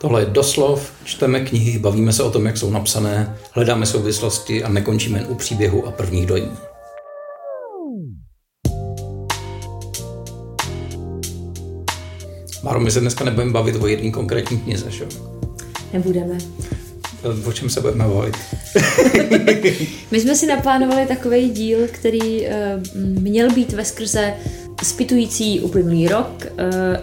Tohle je doslov, čteme knihy, bavíme se o tom, jak jsou napsané, hledáme souvislosti a nekončíme jen u příběhu a prvních dojmů. Máro, my se dneska nebudeme bavit o jedné konkrétní knize, že Nebudeme. O čem se budeme bavit? my jsme si naplánovali takový díl, který uh, měl být ve skrze spitující uplynulý rok, uh,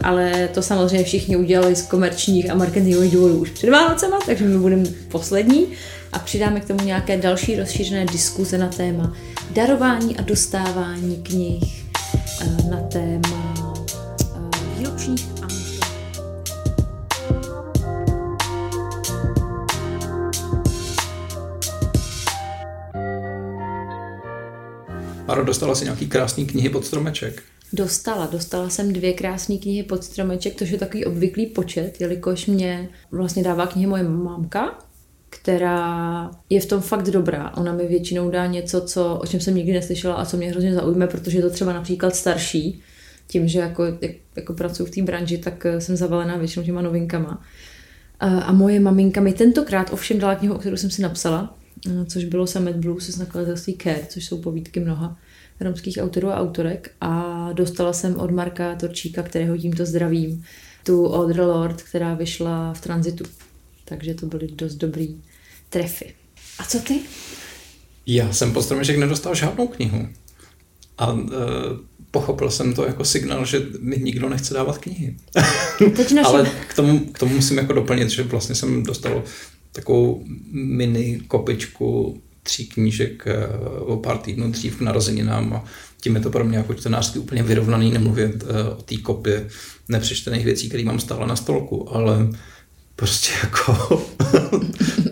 ale to samozřejmě všichni udělali z komerčních a marketingových důvodů už před Vánocema, takže my budeme poslední a přidáme k tomu nějaké další rozšířené diskuze na téma darování a dostávání knih, uh, na téma uh, výročních Maro, dostala si nějaký krásný knihy pod stromeček? Dostala, dostala jsem dvě krásné knihy pod stromeček, což je takový obvyklý počet, jelikož mě vlastně dává knihy moje mámka, která je v tom fakt dobrá. Ona mi většinou dá něco, co, o čem jsem nikdy neslyšela a co mě hrozně zaujme, protože je to třeba například starší. Tím, že jako, jak, jako pracuji v té branži, tak eh, jsem zavalená většinou těma novinkama. A, a moje maminka mi tentokrát ovšem dala knihu, o kterou jsem si napsala, eh, což bylo Summit Blues z nakladatelství Care, což jsou povídky mnoha romských autorů a autorek a dostala jsem od Marka Torčíka, kterého tímto zdravím, tu Audre Lord, která vyšla v tranzitu. Takže to byly dost dobrý trefy. A co ty? Já jsem po stromeček nedostal žádnou knihu. A uh, pochopil jsem to jako signál, že mi nikdo nechce dávat knihy. Teď naši... Ale k tomu, k tomu musím jako doplnit, že vlastně jsem dostal takovou mini kopičku tří knížek eh, o pár týdnů dřív k narozeninám a tím je to pro mě jako čtenářsky úplně vyrovnaný, nemluvit eh, o té kopě nepřečtených věcí, které mám stále na stolku, ale prostě jako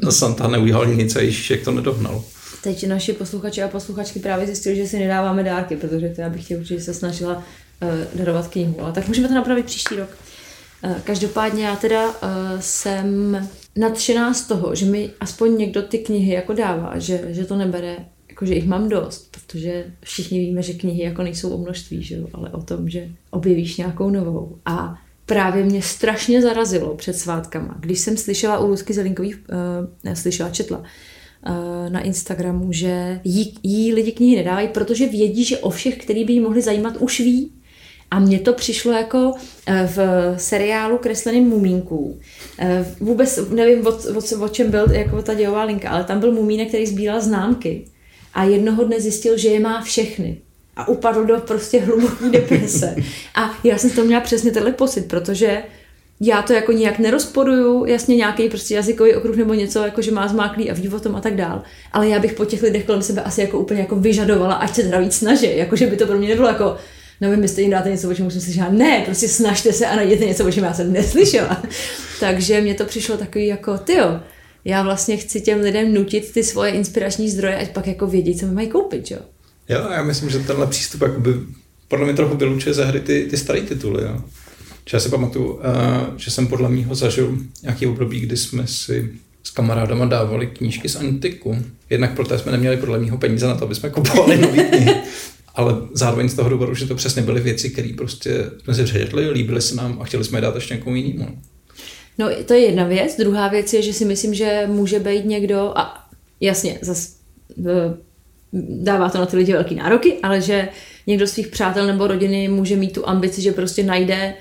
Santa neudělal nic a Ježíšek to nedohnal. Teď naši posluchači a posluchačky právě zjistili, že si nedáváme dárky, protože to já bych tě určitě se snažila uh, darovat knihu. Ale tak můžeme to napravit příští rok. Uh, každopádně já teda uh, jsem nadšená z toho, že mi aspoň někdo ty knihy jako dává, že, že to nebere, jako že jich mám dost, protože všichni víme, že knihy jako nejsou o množství, že jo, ale o tom, že objevíš nějakou novou. A právě mě strašně zarazilo před svátkama, když jsem slyšela u Luzky Zelinkových, uh, ne, slyšela, četla, uh, na Instagramu, že jí, jí lidi knihy nedávají, protože vědí, že o všech, který by jí mohli zajímat, už ví. A mně to přišlo jako eh, v seriálu Kresleným mumínků. Eh, vůbec nevím, o, o, o čem byl jako ta dějová linka, ale tam byl mumínek, který sbíral známky. A jednoho dne zjistil, že je má všechny. A upadl do prostě hluboké deprese. A já jsem to měla přesně tenhle pocit, protože já to jako nijak nerozporuju, jasně nějaký prostě jazykový okruh nebo něco, jako že má zmáklý a ví o tom a tak dál. Ale já bych po těch lidech kolem sebe asi jako úplně jako vyžadovala, ať se teda víc snaží, jako že by to pro mě nebylo jako nevím, jestli jim dáte něco, o čem jsem slyšela. Ne, prostě snažte se a najděte něco, o čem já jsem neslyšela. Takže mě to přišlo takový jako, tyjo, já vlastně chci těm lidem nutit ty svoje inspirační zdroje, ať pak jako vědí, co mi mají koupit, jo. Jo, já myslím, že tenhle přístup jakoby, podle mě trochu vylučuje ze hry ty, ty staré tituly, jo. Že já si pamatuju, uh, že jsem podle mého zažil nějaký období, kdy jsme si s kamarádama dávali knížky z antiku. Jednak proto jsme neměli podle mého peníze na to, aby jsme kupovali knihy ale zároveň z toho důvodu, že to přesně byly věci, které prostě jsme si přečetli, líbily se nám a chtěli jsme je dát ještě někomu jinému. No. no to je jedna věc. Druhá věc je, že si myslím, že může být někdo, a jasně, zas, e, dává to na ty lidi velký nároky, ale že někdo svých přátel nebo rodiny může mít tu ambici, že prostě najde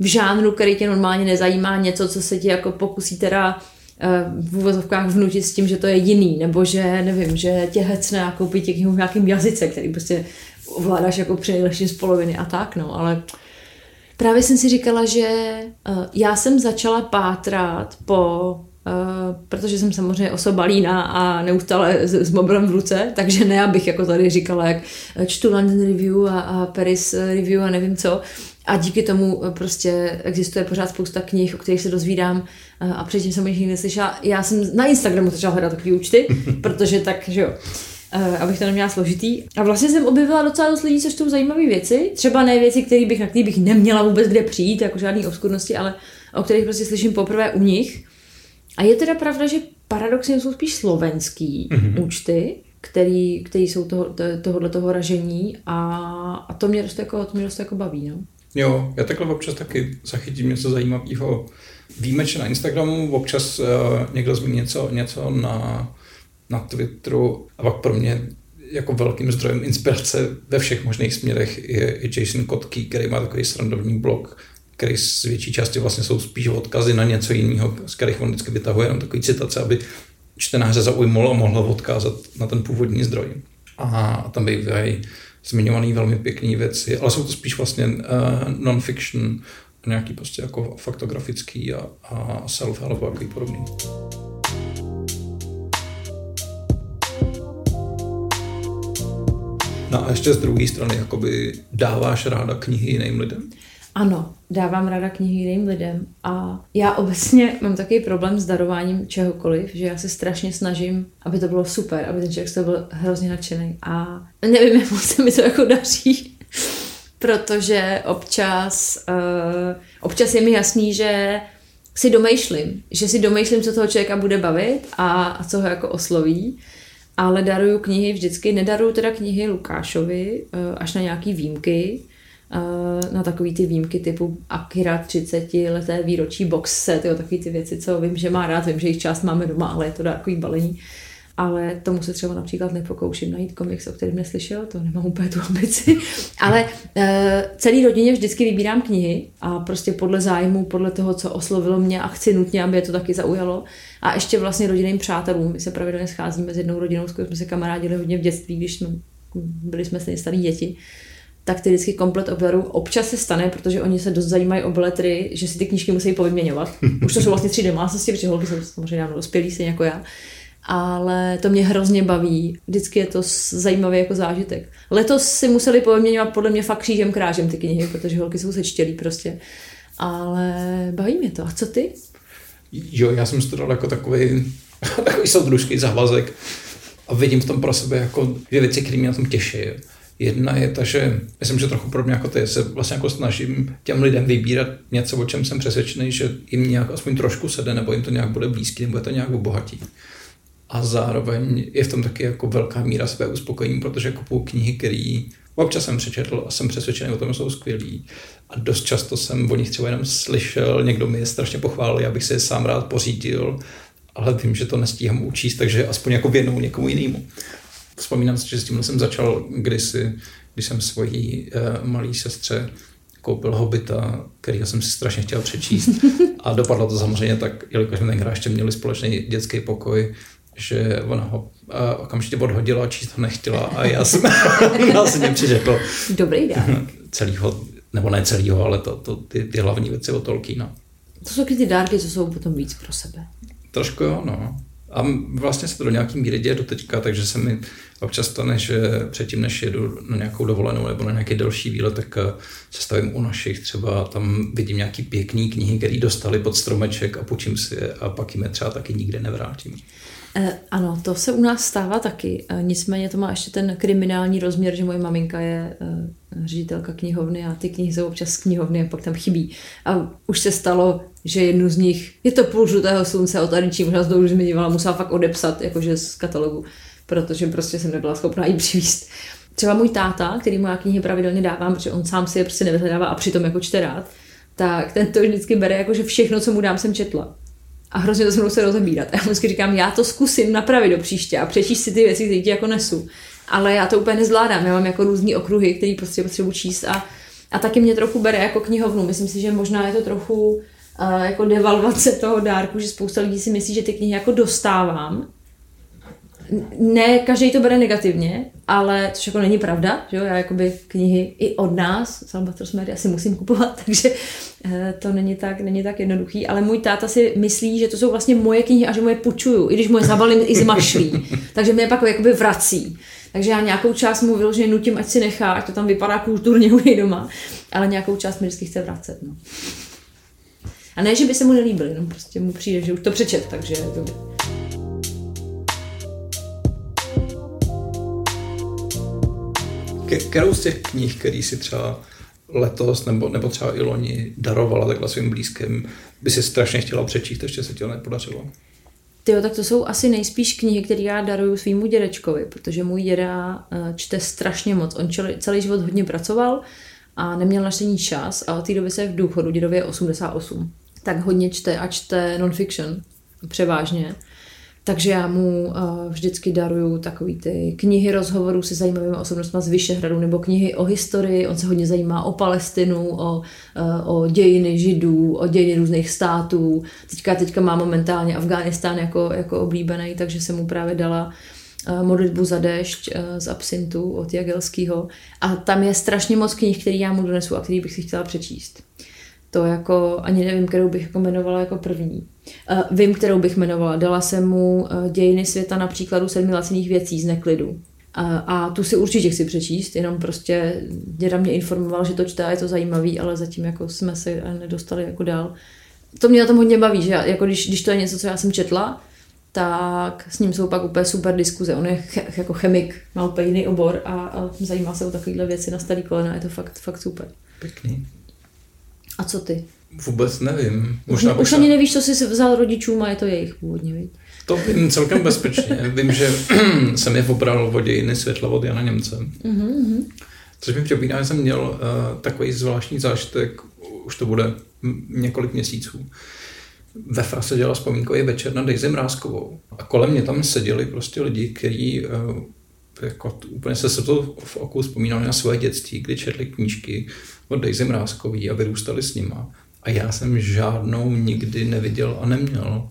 v žánru, který tě normálně nezajímá, něco, co se ti jako pokusí teda e, v úvozovkách vnutit s tím, že to je jiný, nebo že, nevím, že tě hecne a koupit tě knihu v nějakém jazyce, který prostě ovládáš jako při z poloviny a tak, no, ale právě jsem si říkala, že uh, já jsem začala pátrat po Uh, protože jsem samozřejmě osoba líná a neustále s, s mobilem v ruce, takže ne, abych jako tady říkala, jak čtu London Review a, a Paris Review a nevím co. A díky tomu prostě existuje pořád spousta knih, o kterých se dozvídám a předtím jsem o nich neslyšela. Já jsem na Instagramu začala hledat takové účty, protože tak, že jo. Uh, abych to neměla složitý. A vlastně jsem objevila docela dost lidí, co jsou zajímavé věci. Třeba ne věci, které bych, na které bych neměla vůbec kde přijít, jako žádný obskurnosti, ale o kterých prostě slyším poprvé u nich. A je teda pravda, že paradoxně jsou spíš slovenský mm-hmm. účty, který, který jsou toho, to, tohohle toho ražení a, a to mě dost jako, to mě dost jako baví. No. Jo, já takhle občas taky zachytím něco zajímavého. Výjimečně na Instagramu, občas uh, někdo zmíní něco, něco na, na Twitteru a pak pro mě jako velkým zdrojem inspirace ve všech možných směrech je, je Jason Kotky, který má takový srandovní blog, který z větší části vlastně jsou spíš odkazy na něco jiného, z kterých on vždycky vytahuje jenom takový citace, aby čtenáře zaujmulo a mohlo odkázat na ten původní zdroj. A tam bývají zmiňované velmi pěkné věci, ale jsou to spíš vlastně uh, non-fiction, nějaký prostě jako faktografický a, a self-help a podobný. No a ještě z druhé strany, jakoby dáváš ráda knihy jiným lidem? Ano, dávám ráda knihy jiným lidem a já obecně mám takový problém s darováním čehokoliv, že já se strašně snažím, aby to bylo super, aby ten člověk z toho byl hrozně nadšený a nevím, jak se mi to jako daří, protože občas, uh, občas je mi jasný, že si domýšlím, že si domýšlím, co toho člověka bude bavit a, a co ho jako osloví, ale daruju knihy vždycky, nedaruju teda knihy Lukášovi, uh, až na nějaký výjimky, Eh, na takový ty výjimky typu Akira 30 leté výročí box set, jo, takový ty věci, co vím, že má rád, vím, že jich část máme doma, ale je to takový balení. Ale tomu se třeba například nepokouším najít komiks, o kterém neslyšel, to nemám úplně tu ambici. Ale uh, celý rodině vždycky vybírám knihy a prostě podle zájmu, podle toho, co oslovilo mě a chci nutně, aby je to taky zaujalo. A ještě vlastně rodinným přátelům. My se pravidelně scházíme s jednou rodinou, s kterou jsme se kamarádili hodně v dětství, když jsme byli jsme stejně starý děti tak ty vždycky komplet oberu. Občas se stane, protože oni se dost zajímají o beletry, že si ty knížky musí povyměňovat. Už to jsou vlastně tři domácnosti, protože holky jsou samozřejmě dospělí, stejně jako já. Ale to mě hrozně baví. Vždycky je to zajímavý jako zážitek. Letos si museli povyměňovat podle mě fakt křížem krážem ty knihy, protože holky jsou sečtělí prostě. Ale baví mě to. A co ty? Jo, já jsem to dal jako takový, takový soudružský závazek a vidím v tom pro sebe jako dvě věci, které mě na tom těší. Jedna je ta, že myslím, že trochu podobně jako ty, se vlastně jako snažím těm lidem vybírat něco, o čem jsem přesvědčený, že jim nějak aspoň trošku sede, nebo jim to nějak bude blízký, nebo je to nějak obohatí. A zároveň je v tom taky jako velká míra své uspokojení, protože kupuju knihy, které občas jsem přečetl a jsem přesvědčený o tom, že jsou skvělí. A dost často jsem o nich třeba jenom slyšel, někdo mi je strašně pochválil, abych si je sám rád pořídil, ale vím, že to nestíhám učíst, takže aspoň jako věnou někomu jinému. Vzpomínám si, že s tím jsem začal kdysi, když jsem svojí uh, malý sestře koupil Hobita, který jsem si strašně chtěl přečíst. A dopadlo to samozřejmě tak, jelikož jsme tenkrát ještě měli společný dětský pokoj, že ona ho uh, okamžitě odhodila a číst ho nechtěla a já jsem vlastně přečetl. Dobrý dárek. Celýho, nebo ne celýho, ale to, to, ty, ty hlavní věci od Tolkiena. To jsou ty dárky, co jsou potom víc pro sebe. Trošku jo, no. A vlastně se to do nějaký míry děje do teďka, takže se mi občas stane, že předtím, než jedu na nějakou dovolenou nebo na nějaký delší výlet, tak eh, se stavím u našich, třeba tam vidím nějaký pěkný knihy, které dostali pod stromeček a počím si je a pak jim je třeba taky nikde nevrátím. Eh, ano, to se u nás stává taky. Eh, nicméně to má ještě ten kriminální rozměr, že moje maminka je ředitelka knihovny a ty knihy jsou občas knihovny a pak tam chybí. A už se stalo, že jednu z nich, je to půl žlutého slunce od Aničí, možná z už zmiňovala, musela fakt odepsat, jakože z katalogu, protože prostě jsem nebyla schopná jí přivíst. Třeba můj táta, který mu já knihy pravidelně dávám, protože on sám si je prostě nevyhledává a přitom jako čte rád, tak ten to vždycky bere jako, že všechno, co mu dám, jsem četla. A hrozně to se mnou se rozebírat. Já vždycky říkám, já to zkusím napravit do příště a přečíst si ty věci, které ti jako nesu ale já to úplně nezvládám. Já mám jako různý okruhy, který prostě potřebuji číst a, a taky mě trochu bere jako knihovnu. Myslím si, že možná je to trochu uh, jako devalvace toho dárku, že spousta lidí si myslí, že ty knihy jako dostávám. Ne, každý to bere negativně, ale což jako není pravda, že jo? já jakoby knihy i od nás, Salvatore Smedy asi musím kupovat, takže uh, to není tak, není tak jednoduchý, ale můj táta si myslí, že to jsou vlastně moje knihy a že moje půjčuju, i když moje zabalím i zmašlí, takže mě pak jakoby vrací. Takže já nějakou část mu vyloženě nutím, ať si nechá, ať to tam vypadá kulturně u něj doma, ale nějakou část mi vždycky chce vracet. No. A ne, že by se mu nelíbil, jenom prostě mu přijde, že už to přečet, takže dobrý. Ke, kterou z těch knih, který si třeba letos nebo, nebo třeba i loni darovala takhle svým blízkým, by si strašně chtěla přečíst, ještě se ti to nepodařilo? Tyjo, tak to jsou asi nejspíš knihy, které já daruju svýmu dědečkovi, protože můj děda eh, čte strašně moc. On celý život hodně pracoval a neměl naštění čas a od té doby se v důchodu, dědově je 88, tak hodně čte a čte non-fiction, převážně. Takže já mu uh, vždycky daruju takový ty knihy rozhovorů se zajímavými osobnostmi z Vyšehradu nebo knihy o historii. On se hodně zajímá o Palestinu, o, uh, o dějiny židů, o dějiny různých států. Teďka, teďka má momentálně Afghánistán jako, jako oblíbený, takže jsem mu právě dala uh, modlitbu za déšť z absintu od Jagelského. A tam je strašně moc knih, který já mu donesu a který bych si chtěla přečíst. To jako, ani nevím, kterou bych jako jmenovala jako první. Uh, vím, kterou bych jmenovala. Dala jsem mu uh, dějiny světa na příkladu sedmi laciných věcí z neklidu. Uh, a tu si určitě chci přečíst, jenom prostě děda mě informoval, že to čte a je to zajímavý, ale zatím jako jsme se nedostali jako dál. To mě na tom hodně baví, že já, jako když, když to je něco, co já jsem četla, tak s ním jsou pak úplně super diskuze. On je ch- jako chemik, má úplně jiný obor a, a zajímá se o takovéhle věci na starý kolena, je to fakt, fakt super. Pěkný. A co ty? Vůbec nevím. Možná už, už ani nevíš, co jsi vzal rodičům a je to jejich původně, viď? To vím celkem bezpečně. vím, že jsem je obral o dějiny světla od Jana Němce. Mm-hmm. Což mi připomíná, že jsem měl uh, takový zvláštní zážitek, už to bude několik měsíců. Ve Fra se dělal vzpomínkový večer na Daisy Mrázkovou. A kolem mě tam seděli prostě lidi, kteří uh, jako úplně se to v oku vzpomínali na svoje dětství, kdy četli knížky od Daisy Mrázkový a vyrůstali s nima. A já jsem žádnou nikdy neviděl a neměl.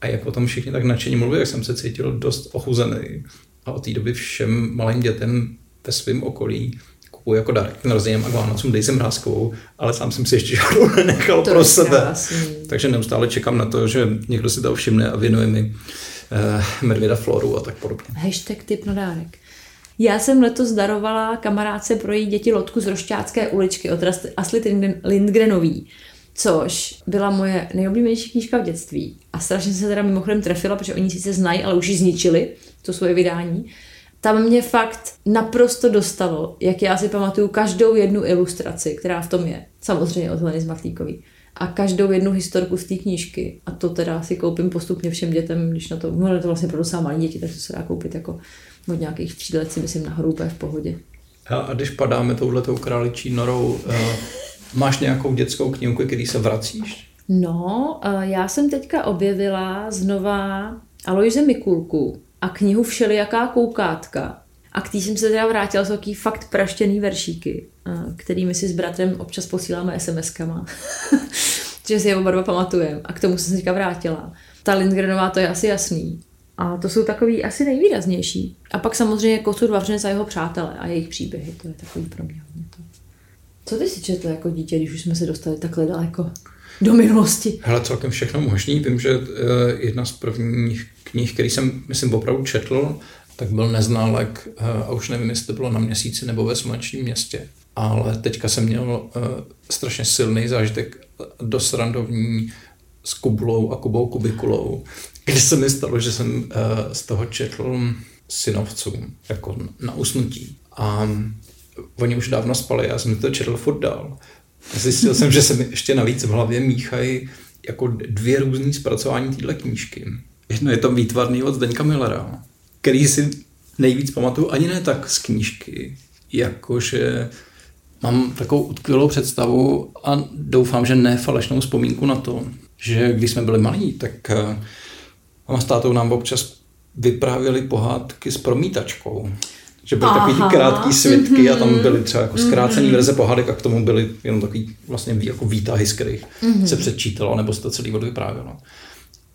A jak o tom všichni tak nadšeně mluví, jak jsem se cítil dost ochuzený. A od té doby všem malým dětem ve svém okolí kupuji jako dárek narozením a k Vánocům Daisy Mrázkovou, ale sám jsem si ještě žádnou nenechal to pro sebe. Krásný. Takže neustále čekám na to, že někdo si to všimne a věnuje mi medvěda Floru a tak podobně. Hashtag tip na dárek. Já jsem letos darovala kamarádce pro její děti lotku z Rošťácké uličky od Asli Lindgrenový, což byla moje nejoblíbenější knížka v dětství. A strašně se teda mimochodem trefila, protože oni sice znají, ale už ji zničili, to svoje vydání. Tam mě fakt naprosto dostalo, jak já si pamatuju každou jednu ilustraci, která v tom je. Samozřejmě od Leny Zmatlíkový a každou jednu historku z té knížky. A to teda si koupím postupně všem dětem, když na to, no to vlastně pro docela malé děti, takže to se dá koupit jako od nějakých tří let si myslím nahoru úplně v pohodě. A když padáme touhletou králičí norou, uh, máš nějakou dětskou knihu, který se vracíš? No, uh, já jsem teďka objevila znova Aloise Mikulku a knihu Všelijaká koukátka. A k tý jsem se teda vrátila z takový fakt praštěný veršíky, uh, kterými si s bratrem občas posíláme SMS-kama. že si je oba dva pamatujeme. A k tomu jsem se teďka vrátila. Ta Lindgrenová to je asi jasný. A to jsou takový asi nejvýraznější. A pak samozřejmě Kosur Vavřinec a jeho přátelé a jejich příběhy. To je takový pro mě hodně to. Co ty si četl jako dítě, když už jsme se dostali takhle daleko do minulosti? Hele, celkem všechno možný. Vím, že uh, jedna z prvních knih, který jsem, myslím, opravdu četl, tak byl Neználek uh, a už nevím, jestli to bylo na měsíci nebo ve slunečním městě. Ale teďka jsem měl uh, strašně silný zážitek, dost randovní s Kubulou a Kubou Kubikulou, kdy se mi stalo, že jsem uh, z toho četl synovcům, jako na usnutí. A oni už dávno spali, já jsem to četl furt dál. Zjistil jsem, že se mi ještě navíc v hlavě míchají jako dvě různé zpracování téhle knížky. Jedno je to výtvarný od Zdeňka Millera, který si nejvíc pamatuju ani ne tak z knížky, jakože mám takovou utkvělou představu a doufám, že ne falešnou vzpomínku na to, že když jsme byli malí, tak eh, mama s tátou nám občas vyprávěli pohádky s promítačkou. Že byly Aha. takový ty krátký svitky mm-hmm. a tam mhm. byly třeba jako zkrácený mm-hmm. verze pohádek a k tomu byly jenom takový vlastně jako výtahy, z kterých mm-hmm. se předčítalo nebo se to celý vyprávělo.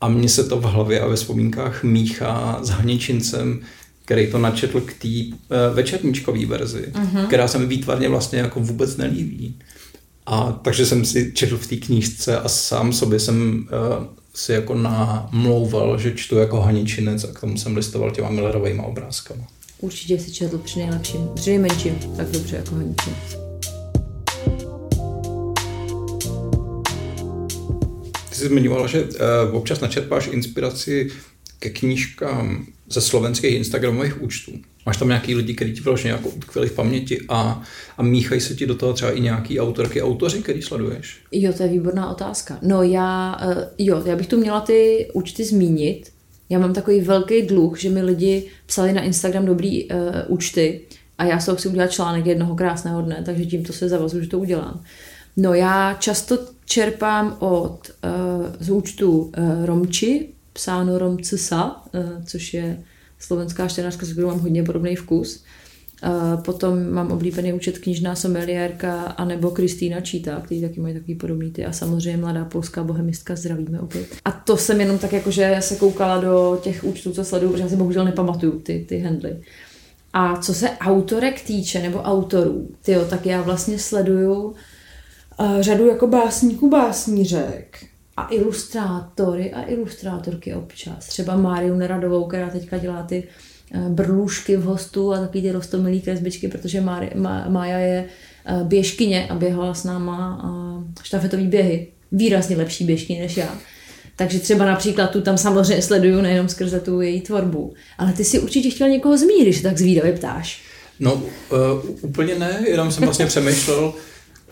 A mně se to v hlavě a ve vzpomínkách míchá s Haničincem, který to načetl k té uh, večerníčkové verzi, mm-hmm. která se mi výtvarně vlastně jako vůbec nelíbí. A takže jsem si četl v té knížce a sám sobě jsem uh, si jako namlouval, že čtu jako haničinec a k tomu jsem listoval těma Millerovými obrázkama. Určitě si četl při nejlepším, při nejmenším, tak dobře jako haničinec. Ty jsi zmiňovala, že uh, občas načerpáš inspiraci ke knížkám ze slovenských Instagramových účtů. Máš tam nějaký lidi, kteří ti vyloženě jako utkvěli v paměti a, a míchají se ti do toho třeba i nějaký autorky, autoři, který sleduješ? Jo, to je výborná otázka. No já, uh, jo, já bych tu měla ty účty zmínit. Já mám takový velký dluh, že mi lidi psali na Instagram dobrý uh, účty, a já toho chci udělat článek jednoho krásného dne, takže tímto se zavazuju, že to udělám. No já často čerpám od uh, z účtu uh, Romči, psáno Romcsa, uh, což je slovenská čtenářka, s kterou mám hodně podobný vkus. Uh, potom mám oblíbený účet knižná someliérka anebo Kristýna Číta, který taky mají takový podobný ty a samozřejmě mladá polská bohemistka, zdravíme opět. A to jsem jenom tak jako, že se koukala do těch účtů, co sleduju, protože já si bohužel nepamatuju ty, ty handly. A co se autorek týče, nebo autorů, tyjo, tak já vlastně sleduju řadu jako básníků, básnířek a ilustrátory a ilustrátorky občas. Třeba Máriu Neradovou, která teďka dělá ty uh, brlušky v hostu a taky ty rostomilý kresbičky, protože Mári, Má, Mája je uh, běžkyně a běhala s náma štafetový běhy. Výrazně lepší běžky než já. Takže třeba například tu tam samozřejmě sleduju nejenom skrze tu její tvorbu. Ale ty si určitě chtěl někoho zmínit, když tak zvídavě ptáš. No, uh, úplně ne, jenom jsem vlastně přemýšlel,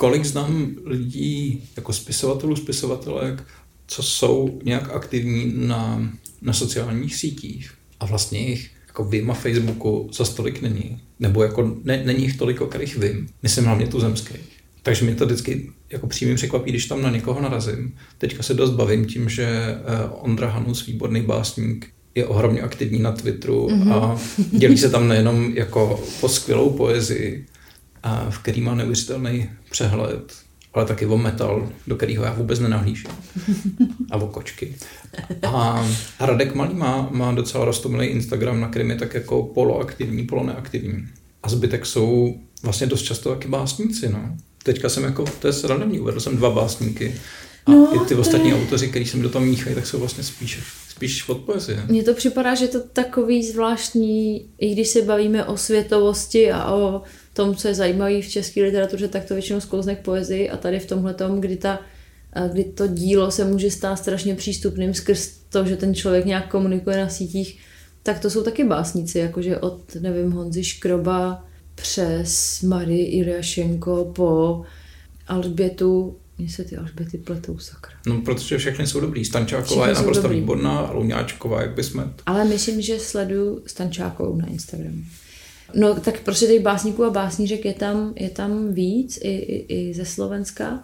kolik znám lidí jako spisovatelů, spisovatelek, co jsou nějak aktivní na, na sociálních sítích. A vlastně jich jako vím a Facebooku za stolik není. Nebo jako ne, není jich tolik, o kterých vím. Myslím hlavně tu zemských. Takže mě to vždycky jako přímě překvapí, když tam na někoho narazím. Teďka se dost bavím tím, že eh, Ondra Hanus, výborný básník, je ohromně aktivní na Twitteru mm-hmm. a dělí se tam nejenom jako po skvělou poezii, a v který má neuvěřitelný přehled, ale taky o metal, do kterého já vůbec nenahlížím. A o kočky. A Radek Malý má, má docela rostomilý Instagram, na kterém je tak jako poloaktivní, poloneaktivní. A zbytek jsou vlastně dost často taky básníci, no teďka jsem jako, to je srandovní, uvedl jsem dva básníky. A no, i ty ostatní je... autoři, kteří se mi do toho míchají, tak jsou vlastně spíš, spíš od poezie. Mně to připadá, že to takový zvláštní, i když se bavíme o světovosti a o tom, co je zajímavé v české literatuře, tak to většinou sklouzne k poezii a tady v tomhle tom, kdy, ta, kdy to dílo se může stát strašně přístupným skrz to, že ten člověk nějak komunikuje na sítích, tak to jsou taky básníci, jakože od, nevím, Honzy Škroba, přes Marii Iliašenko po Alžbětu, mně se ty Alžběty pletou, sakra. No, protože všechny jsou dobrý. Stančáková je naprosto výborná Luňáčková, jak bysme. Ale myslím, že sleduju Stančákovou na Instagramu. No, tak prostě těch básníků a básnířek je tam, je tam víc, i, i, i ze Slovenska.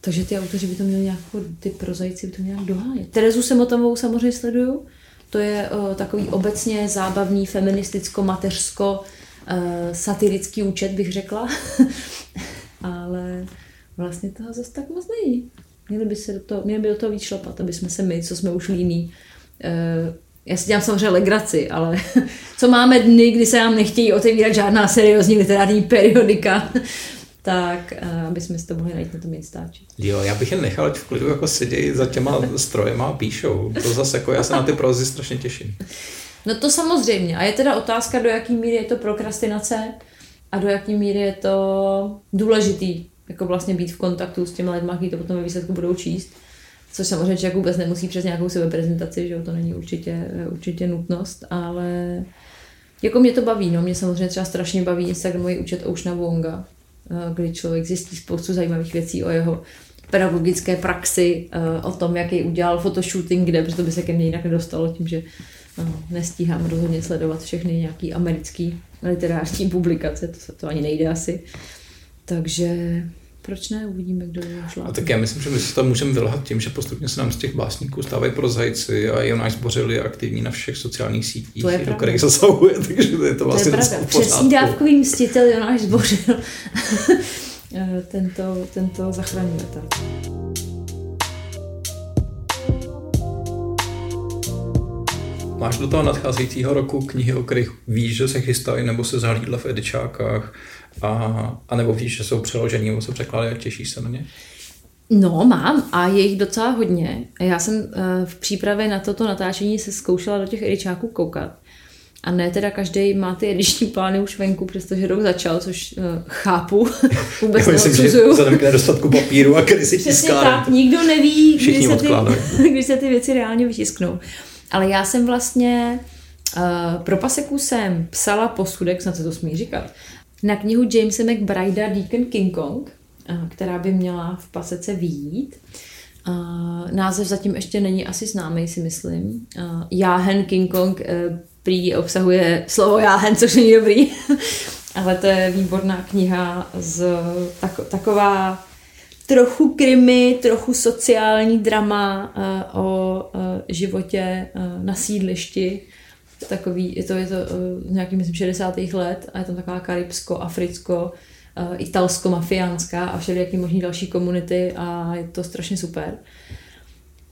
Takže ty autoři by to měli nějak, jako ty prozajci by to nějak dohánět. Terezu Semotovou samozřejmě sleduju. To je o, takový obecně zábavný, feministicko-mateřsko, uh, satirický účet, bych řekla. Ale vlastně toho zase tak moc není. Měli by, se do toho, měli by do toho víc šlapat, aby jsme se my, co jsme už líní, uh, já si dělám samozřejmě legraci, ale co máme dny, kdy se nám nechtějí otevírat žádná seriózní literární periodika, tak uh, aby jsme si to mohli najít na tom Instači. Jo, já bych je nechal, ať v klidu jako sedějí za těma strojema a píšou. To zase jako já se na ty prozy strašně těším. No to samozřejmě. A je teda otázka, do jaký míry je to prokrastinace a do jaký míry je to důležitý, jako vlastně být v kontaktu s těmi lidmi, kteří to potom ve výsledku budou číst. Což samozřejmě člověk vůbec nemusí přes nějakou sebeprezentaci, že jo, to není určitě, určitě nutnost, ale jako mě to baví, no, mě samozřejmě třeba strašně baví Instagramový účet Oceana Wonga, eh, kdy člověk zjistí spoustu zajímavých věcí o jeho pedagogické praxi, eh, o tom, jaký udělal fotoshooting, kde, protože by se ke mně jinak nedostalo tím, že nestíhám rozhodně sledovat všechny nějaký americký literární publikace, to se to ani nejde asi. Takže proč ne, uvidíme, kdo je A tak já myslím, že my se to můžeme vylhat tím, že postupně se nám z těch básníků stávají prozajci a Jonáš Zbořil je aktivní na všech sociálních sítích, to je do kterých zasahuje, takže to je to vlastně to je pravda. Přesný dávkový mstitel Jonáš Zbořil. Tento, tento zachraňuje tak. Máš do toho nadcházejícího roku knihy, o kterých víš, že se chystají, nebo se zahlídla v edičákách, a, a nebo víš, že jsou přeložení, nebo se překládají a těšíš se na ně? No, mám a je jich docela hodně. Já jsem eh, v přípravě na toto natáčení se zkoušela do těch edičáků koukat. A ne teda každý má ty ediční plány už venku, přestože rok začal, což uh, chápu, vůbec Já myslím, že vzhledem k nedostatku papíru a krizi Přesně tak, nikdo neví, kdy se, ty, kdy se ty věci reálně vytisknou. Ale já jsem vlastně uh, pro Paseku jsem psala posudek, snad se to smí říkat, na knihu Jamesa McBrida Deacon King Kong, uh, která by měla v Pasece výjít. Uh, název zatím ještě není asi známý, si myslím. Uh, Jáhen King Kong prý obsahuje slovo jáhen, což není dobrý. ale to je výborná kniha z tak, taková trochu krimi, trochu sociální drama o životě na sídlišti. Takový, je to, je to uh, nějaký, myslím, 60. let a je tam taková karibsko, africko, uh, italsko-mafiánská a všelijaký možný další komunity a je to strašně super.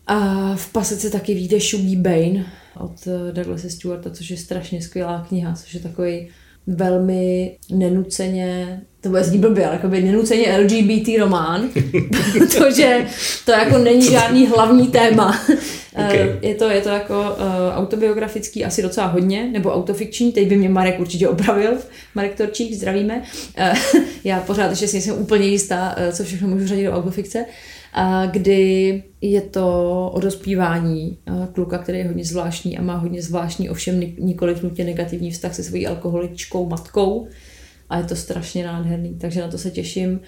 A v pasece taky vyjde Shuggy Bane od Douglasa Stewarta, což je strašně skvělá kniha, což je takový velmi nenuceně, to bude znít blbě, ale jakoby nenuceně LGBT román, protože to jako není žádný hlavní téma. Okay. Eh, je, to, je to jako uh, autobiografický asi docela hodně, nebo autofikční, teď by mě Marek určitě opravil, Marek Torčík, zdravíme. Uh, já pořád ještě si nejsem úplně jistá, co všechno můžu řadit do autofikce. Uh, kdy je to o dospívání kluka, který je hodně zvláštní a má hodně zvláštní, ovšem nikoliv nutně negativní vztah se svojí alkoholičkou matkou a je to strašně nádherný, takže na to se těším.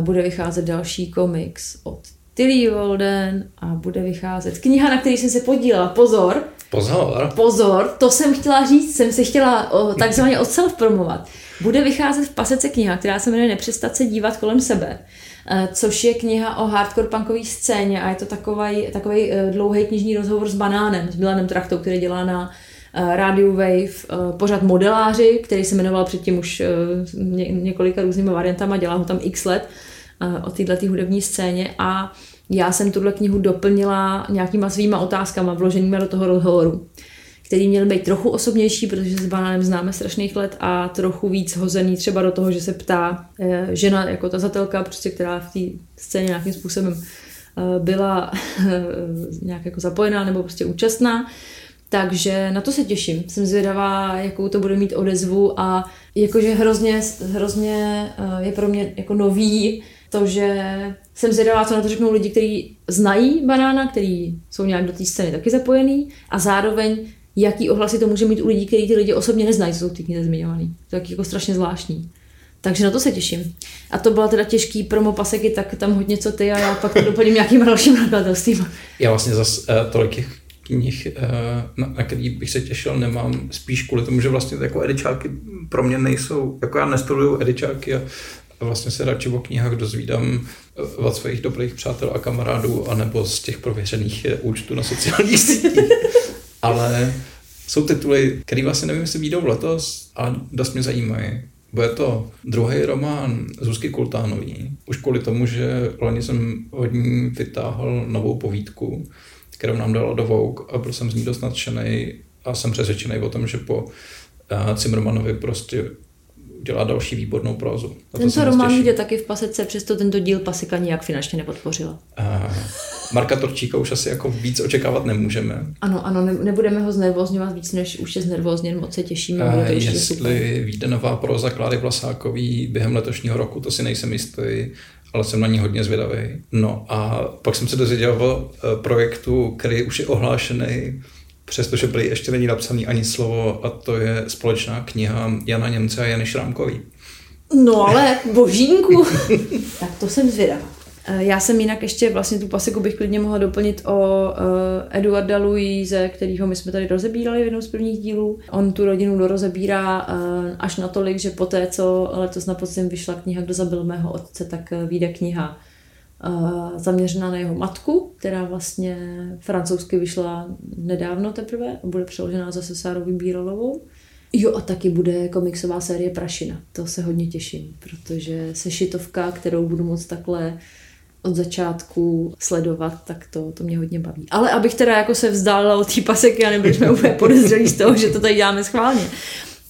Bude vycházet další komiks od Tilly Walden a bude vycházet kniha, na který jsem se podílela. Pozor! Pozor! Pozor, to jsem chtěla říct, jsem se chtěla o, takzvaně od self promovat. Bude vycházet v pasece kniha, která se jmenuje Nepřestat se dívat kolem sebe. Eh, což je kniha o hardcore punkové scéně a je to takový, takový eh, dlouhý knižní rozhovor s Banánem, s Milanem Trachtou, který dělá na eh, Radio Wave pořád modeláři, který se jmenoval předtím už ně, několika různými variantama, dělá ho tam x let o této hudební scéně a já jsem tuhle knihu doplnila nějakýma svýma otázkama vloženýma do toho rozhovoru který měl být trochu osobnější, protože s banánem známe strašných let a trochu víc hozený třeba do toho, že se ptá eh, žena jako tazatelka, prostě, která v té scéně nějakým způsobem eh, byla eh, nějak jako zapojená nebo prostě účastná. Takže na to se těším. Jsem zvědavá, jakou to bude mít odezvu a jakože hrozně, hrozně je pro mě jako nový to, že jsem zvědavá, co na to řeknou lidi, kteří znají banána, kteří jsou nějak do té scény taky zapojený a zároveň jaký ohlasy to může mít u lidí, kteří ty lidi osobně neznají, co jsou ty knihy zmiňovaný. To je jako strašně zvláštní. Takže na to se těším. A to byla teda těžký promo paseky, tak tam hodně co ty a já pak to doplním nějakým dalším nakladatelstvím. Já vlastně zase uh, tolik těch knih, uh, na, na který bych se těšil, nemám spíš kvůli tomu, že vlastně jako edičáky pro mě nejsou, jako já nestuduju edičáky a vlastně se radši o knihách dozvídám eh, od svých dobrých přátel a kamarádů, anebo z těch prověřených účtů na sociálních sítích ale jsou tituly, které vlastně nevím, jestli výjdou letos a dost mě zajímají. Bude to druhý román Zuzky Kultánový. Už kvůli tomu, že loni jsem od ní vytáhl novou povídku, kterou nám dala do Vogue a byl jsem z ní dost nadšený a jsem přesvědčený o tom, že po Cimrmanovi prostě dělá další výbornou prózu. Tento román jde taky v pasece, přesto tento díl pasika nijak finančně nepodpořila. Uh, Marka Torčíka už asi jako víc očekávat nemůžeme. Ano, ano, ne, nebudeme ho znervozňovat víc, než už je znervozněn, moc se těšíme. To jestli vyjde nová próza Kláry Vlasákový během letošního roku, to si nejsem jistý, ale jsem na ní hodně zvědavý. No a pak jsem se dozvěděl o eh, projektu, který už je ohlášený přestože prý ještě není napsaný ani slovo a to je společná kniha Jana Němce a Jany Šrámkový. No ale božínku, tak to jsem zvědavá. Eh, já jsem jinak ještě vlastně tu pasiku bych klidně mohla doplnit o uh, Eduarda Louise, kterýho my jsme tady rozebírali v jednom z prvních dílů. On tu rodinu dorozebírá uh, až natolik, že poté, co letos na podzim vyšla kniha Kdo zabil mého otce, tak vyjde kniha zaměřená na jeho matku, která vlastně francouzsky vyšla nedávno teprve a bude přeložená zase Sárovým Bírolovou. Jo a taky bude komiksová série Prašina. To se hodně těším, protože sešitovka, kterou budu moc takhle od začátku sledovat, tak to, to mě hodně baví. Ale abych teda jako se vzdálila od té paseky a nebyli jsme úplně podezřelí z toho, že to tady děláme schválně,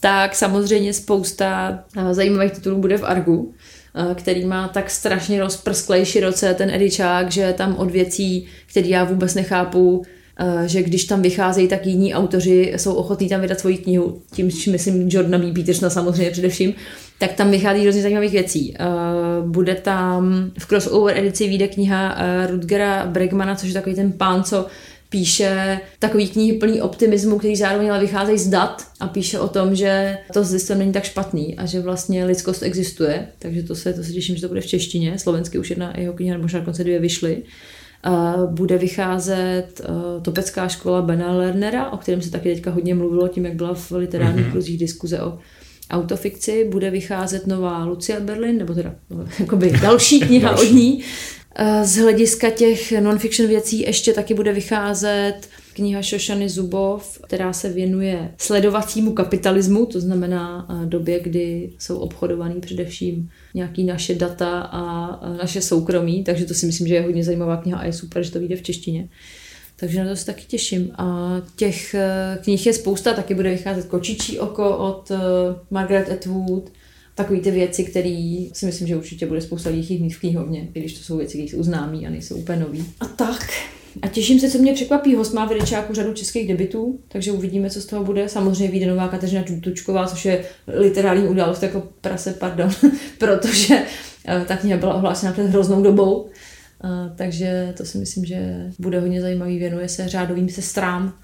tak samozřejmě spousta zajímavých titulů bude v Argu. Eh, který má tak strašně rozprsklej široce ten edičák, že tam od věcí, které já vůbec nechápu, eh, že když tam vycházejí, tak jiní autoři jsou ochotní tam vydat svoji knihu, tím myslím Jordana B. Petersona samozřejmě především, tak tam vychází hrozně zajímavých věcí. Eh, bude tam v crossover edici vyjde kniha Rudgera Bregmana, což je takový ten pán, co píše takový knihy plný optimismu, který zároveň ale vycházejí z dat a píše o tom, že to s není tak špatný a že vlastně lidskost existuje, takže to se, to se těším, že to bude v češtině, slovensky už jedna jeho kniha, možná dokonce dvě vyšly. Uh, bude vycházet uh, Topecká škola Bena Lernera, o kterém se taky teďka hodně mluvilo, tím, jak byla v literárních mm-hmm. kruzích diskuze o autofikci. Bude vycházet nová Lucia Berlin, nebo teda jakoby další kniha od ní. Eh, z hlediska těch non-fiction věcí ještě taky bude vycházet kniha Šošany Zubov, která se věnuje sledovacímu kapitalismu, to znamená eh, době, kdy jsou obchodovaný především nějaký naše data a naše soukromí, takže to si myslím, že je hodně zajímavá kniha a je super, že to vyjde v češtině. Takže na to se taky těším. A těch eh, knih je spousta, taky bude vycházet Kočičí oko od Margaret Atwood, takové ty věci, které si myslím, že určitě bude spousta lidí mít v knihovně, když to jsou věci, které jsou známé a nejsou úplně nový. A tak. A těším se, co mě překvapí. Host má v řadu českých debitů, takže uvidíme, co z toho bude. Samozřejmě vyjde nová Kateřina Tučková, což je literární událost jako prase, pardon, protože eh, ta kniha byla ohlášena před hroznou dobou. Uh, takže to si myslím, že bude hodně zajímavý. Věnuje se řádovým sestrám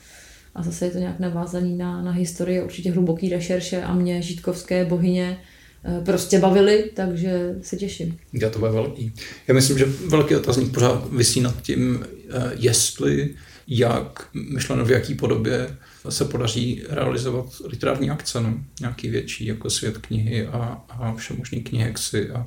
a zase je to nějak navázaný na, na historii, určitě hluboký rešerše a mě žítkovské bohyně Eh, prostě bavili, takže se těším. Já to bude velký. Já myslím, že velký otazník pořád vysí nad tím, eh, jestli, jak, myšleno v jaký podobě se podaří realizovat literární akce, no? nějaký větší, jako svět knihy a, a všemožný knihexy a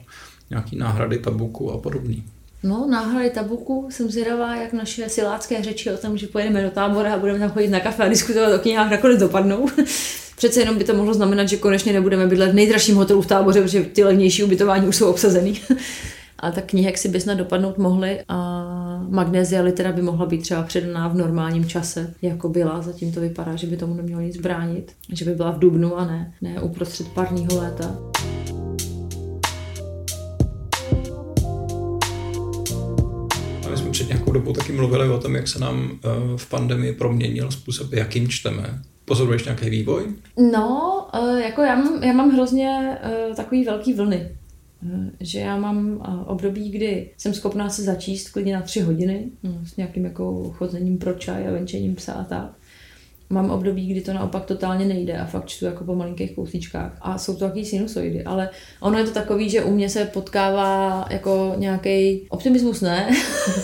nějaký náhrady tabuku a podobný. No, náhrady tabuku jsem zvědavá, jak naše silácké řeči o tom, že pojedeme do tábora a budeme tam chodit na kafe a diskutovat o knihách, nakonec dopadnou. Přece jenom by to mohlo znamenat, že konečně nebudeme bydlet v nejdražším hotelu v táboře, protože ty levnější ubytování už jsou obsazený. a tak knihy, jak si by snad dopadnout mohly a magnézia litera by mohla být třeba předaná v normálním čase, jako byla. Zatím to vypadá, že by tomu nemělo nic bránit, že by byla v dubnu a ne, ne uprostřed parního léta. My jsme před nějakou dobou taky mluvili o tom, jak se nám eh, v pandemii proměnil způsob, jakým čteme. Pozoruješ nějaký vývoj? No, eh, jako já mám, já mám hrozně uh, takový velký vlny. Eh, že já mám období, kdy jsem schopná se začíst klidně na tři hodiny no, s nějakým jako chozením pro čaj a venčením psa a tak mám období, kdy to naopak totálně nejde a fakt čtu jako po malinkých kousíčkách. A jsou to taky sinusoidy, ale ono je to takový, že u mě se potkává jako nějaký optimismus, ne,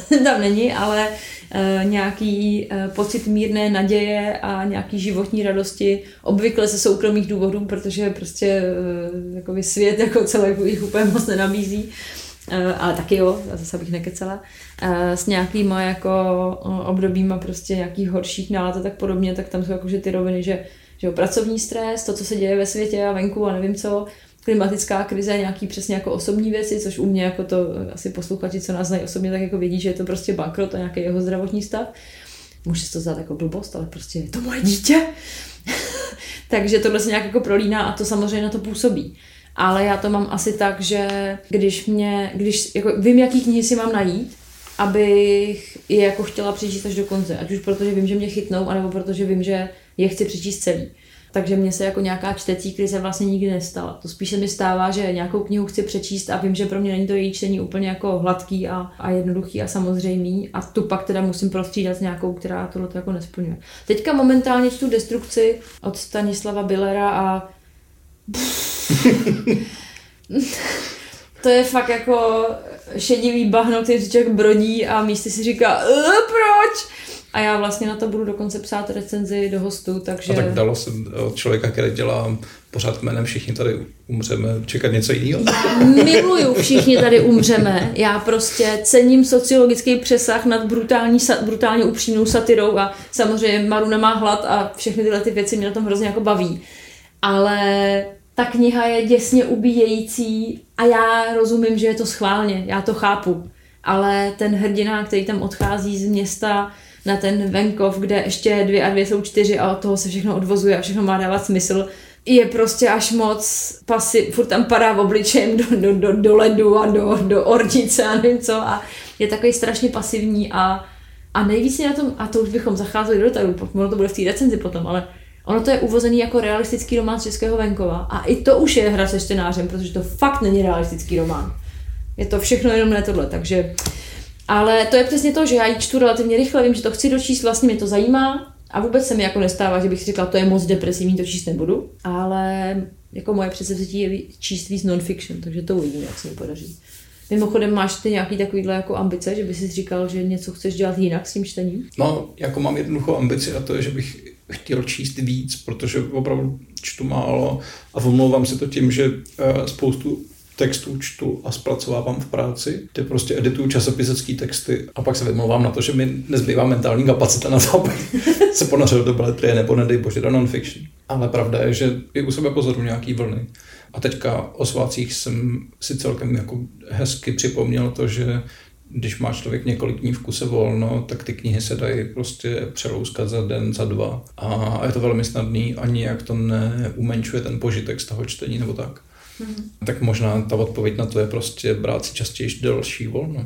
tam není, ale nějaký e, pocit mírné naděje a nějaký životní radosti, obvykle ze soukromých důvodů, protože prostě e, svět jako celý jich úplně moc nenabízí. Ale taky jo, zase bych nekecela, s nějakýma jako obdobíma prostě nějakých horších nálad a tak podobně, tak tam jsou jakože ty roviny, že, že jo, pracovní stres, to, co se děje ve světě a venku a nevím co, klimatická krize, nějaký přesně jako osobní věci, což u mě jako to asi posluchači, co nás znají osobně, tak jako vědí, že je to prostě bankrot a nějaký jeho zdravotní stav. Může se to zdát jako blbost, ale prostě je to moje dítě. Takže tohle se nějak jako prolíná a to samozřejmě na to působí ale já to mám asi tak, že když mě, když jako vím, jaký knihy si mám najít, abych je jako chtěla přečíst až do konce, ať už protože vím, že mě chytnou, anebo protože vím, že je chci přečíst celý. Takže mně se jako nějaká čtecí krize vlastně nikdy nestala. To spíše mi stává, že nějakou knihu chci přečíst a vím, že pro mě není to její čtení úplně jako hladký a, a jednoduchý a samozřejmý a tu pak teda musím prostřídat s nějakou, která tohle jako nesplňuje. Teďka momentálně čtu Destrukci od Stanislava Billera a to je fakt jako šedivý bahno, který brodí a místy si říká, proč? A já vlastně na to budu dokonce psát recenzi do hostu, takže... A tak dalo se od člověka, který dělá pořád jménem Všichni tady umřeme, čekat něco jiného? Miluju Všichni tady umřeme. Já prostě cením sociologický přesah nad brutální, brutálně upřímnou satirou a samozřejmě Maru nemá hlad a všechny tyhle ty věci mě na tom hrozně jako baví. Ale ta kniha je děsně ubíjející a já rozumím, že je to schválně, já to chápu. Ale ten hrdina, který tam odchází z města na ten venkov, kde ještě dvě a dvě jsou čtyři a od toho se všechno odvozuje a všechno má dávat smysl, je prostě až moc pasy, furt tam padá v obličejem do, do, do, do ledu a do, do ornice a nevím co a je takový strašně pasivní a, a nejvíc na tom, a to už bychom zacházeli do detailů, ono to bude v té recenzi potom, ale Ono to je uvozený jako realistický román z českého venkova a i to už je hra se čtenářem, protože to fakt není realistický román. Je to všechno jenom ne tohle, takže... Ale to je přesně to, že já ji čtu relativně rychle, vím, že to chci dočíst, vlastně mě to zajímá a vůbec se mi jako nestává, že bych si řekla, to je moc depresivní, to číst nebudu, ale jako moje předsevzetí je číst víc non-fiction, takže to uvidím, jak se mi podaří. Mimochodem, máš ty nějaký takovýhle jako ambice, že bys si říkal, že něco chceš dělat jinak s tím čtením? No, jako mám jednoduchou ambici a to je, že bych chtěl číst víc, protože opravdu čtu málo a omlouvám si to tím, že eh, spoustu textů čtu a zpracovávám v práci, kde prostě edituju časopisecký texty a pak se vymlouvám na to, že mi nezbývá mentální kapacita na to, se ponořil do beletrie nebo nedej bože do non-fiction. Ale pravda je, že i u sebe pozoru nějaký vlny. A teďka o svácích jsem si celkem jako hezky připomněl to, že když má člověk několik dní v kuse volno, tak ty knihy se dají prostě přelouskat za den, za dva. A je to velmi snadný a nijak to neumenšuje ten požitek z toho čtení nebo tak. Mm-hmm. Tak možná ta odpověď na to je prostě brát si častěji delší volno.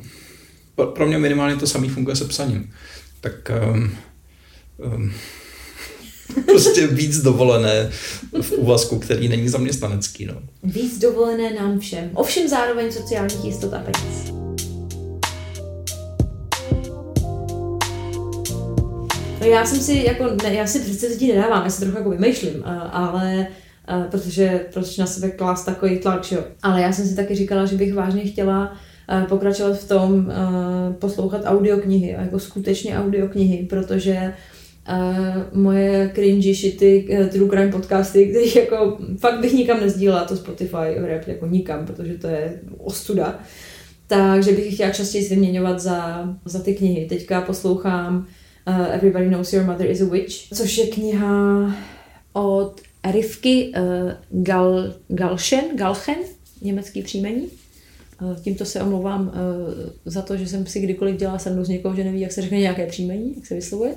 Pro mě minimálně to samý funguje se psaním. Tak um, um, prostě víc dovolené v úvazku, který není zaměstnanecký. No. Víc dovolené nám všem. Ovšem zároveň sociálních jistot a peněz. No já jsem si jako, ne, já si přece teď nedávám, já si trochu jako vymýšlím, ale protože, protože na sebe klás takový tlak, jo. Ale já jsem si taky říkala, že bych vážně chtěla uh, pokračovat v tom uh, poslouchat audioknihy, jako skutečně audioknihy, protože uh, moje cringy shity, uh, true crime podcasty, které jako fakt bych nikam nezdílela, to Spotify rap jako nikam, protože to je ostuda. Takže bych chtěla častěji vyměňovat za, za ty knihy. Teďka poslouchám Everybody Knows Your Mother is a Witch, což je kniha od Rivky uh, Gal, Galschen, Galchen, německý příjmení. Uh, tímto se omlouvám uh, za to, že jsem si kdykoliv dělala srandu z někoho, že neví, jak se řekne nějaké příjmení, jak se vyslovuje.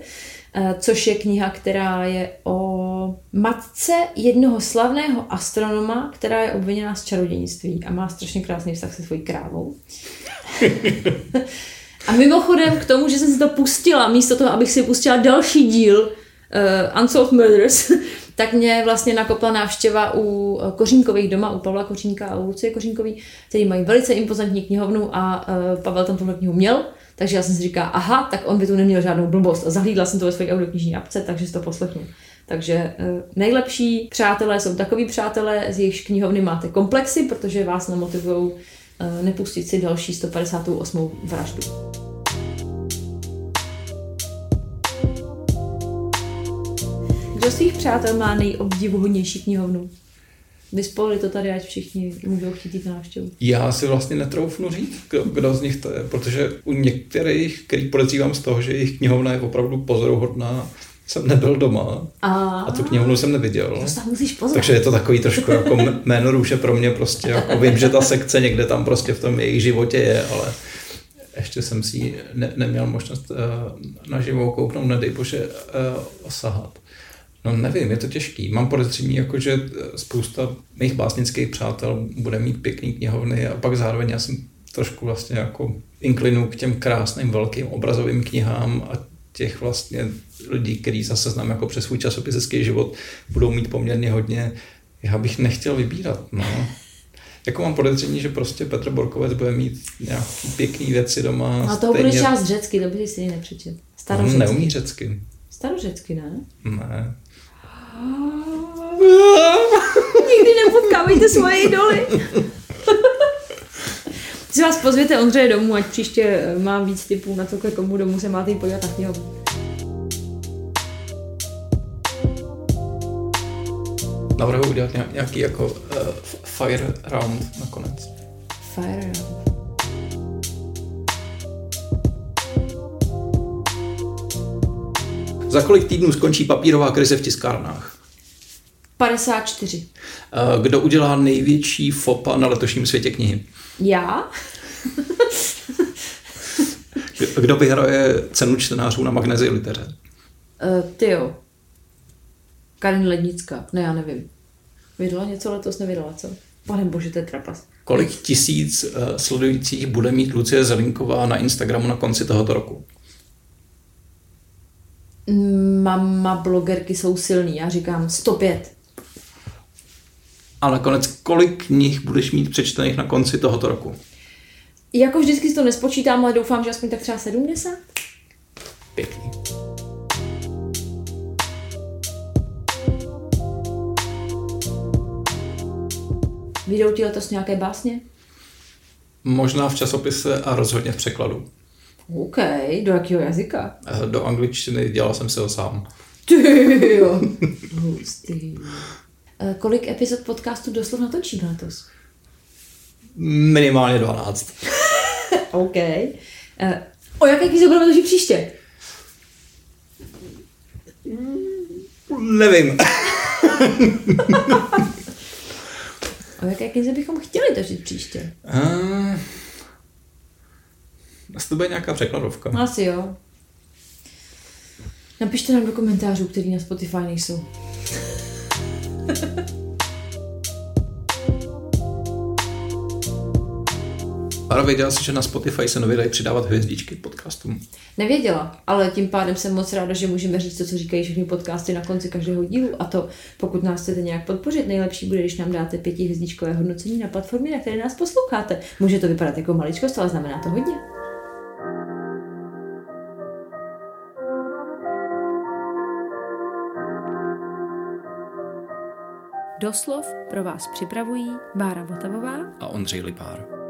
Uh, což je kniha, která je o matce jednoho slavného astronoma, která je obviněná z čarodějnictví a má strašně krásný vztah se svojí krávou. A mimochodem k tomu, že jsem si to pustila, místo toho, abych si pustila další díl uh, Unsolved Murders, tak mě vlastně nakopla návštěva u eh, Kořínkových doma, u Pavla Kořínka a u Lucie Kořínkový, který mají velice impozantní knihovnu a uh, Pavel tam tuhle knihu měl, takže já jsem si říkala, aha, tak on by tu neměl žádnou blbost. A zahlídla jsem to ve své audioknižní apce, takže si to poslechnu. Takže uh, nejlepší přátelé jsou takový přátelé, z jejichž knihovny máte komplexy, protože vás namotivují nepustit si další 158. vraždu. Kdo svých přátel má nejobdivuhodnější knihovnu? Vyspolili to tady, ať všichni můžou na návštěvu. Já si vlastně netroufnu říct, kdo, kdo z nich to je, protože u některých, který podezřívám z toho, že jejich knihovna je opravdu pozoruhodná, jsem nebyl doma a, a tu knihovnu jsem neviděl. To musíš pozvat. Takže je to takový trošku jako jméno růže pro mě prostě, jako vím, že ta sekce někde tam prostě v tom jejich životě je, ale ještě jsem si ne, neměl možnost uh, na živou kouknout, nedej bože, uh, osahat. No nevím, je to těžký. Mám podezření, jako, že spousta mých básnických přátel bude mít pěkný knihovny a pak zároveň já jsem trošku vlastně jako inklinu k těm krásným velkým obrazovým knihám a těch vlastně lidí, kteří zase znám jako přes svůj časopisecký život, budou mít poměrně hodně. Já bych nechtěl vybírat, no. Jako mám podezření, že prostě Petr Borkovec bude mít nějaký pěkný věci doma. A toho budeš část řecky, to by si nepřečet. Starořecky. On neumí řecky. Starořecky, ne? Ne. Nikdy nepotkávejte svoje idoly. Si vás pozvěte Ondřeje domů, ať příště eh, má víc typů na to, k komu domů se máte jít podívat na knihovnu. Navrhuji udělat nějaký jako uh, fire round nakonec. Fire round. Za kolik týdnů skončí papírová krize v tiskárnách? 54. Eh, kdo udělá největší fopa na letošním světě knihy? Já? Kdo vyhraje cenu čtenářů na Magnezi liteře? Uh, ty jo. Karin Lednická. Ne, já nevím. Vydala něco letos, nevydala, co? Pane bože, to je trapas. Kolik tisíc uh, sledujících bude mít Lucie Zelinková na Instagramu na konci tohoto roku? Mama blogerky jsou silný, já říkám 105. A nakonec, kolik knih budeš mít přečtených na konci tohoto roku? Jako vždycky si to nespočítám, ale doufám, že aspoň tak třeba 70. Pěkný. Vyjdou ti letos nějaké básně? Možná v časopise a rozhodně v překladu. OK, do jakého jazyka? Eh, do angličtiny dělal jsem si ho sám. Ty jo. Hustý. Eh, kolik epizod podcastu doslov natočíme letos? Minimálně 12. OK. Uh, o jaké knize budeme točit příště? Nevím. o jaké knize bychom chtěli točit příště? Uh, asi to bude nějaká překladovka. Asi jo. Napište nám do komentářů, který na Spotify nejsou. Ale věděla jsi, že na Spotify se nově dají přidávat hvězdičky podcastům? Nevěděla, ale tím pádem jsem moc ráda, že můžeme říct to, co říkají všechny podcasty na konci každého dílu. A to, pokud nás chcete nějak podpořit, nejlepší bude, když nám dáte pětihvězdičkové hodnocení na platformě, na které nás posloucháte. Může to vypadat jako maličkost, ale znamená to hodně. Doslov pro vás připravují Bára Votavová a Ondřej Lipár.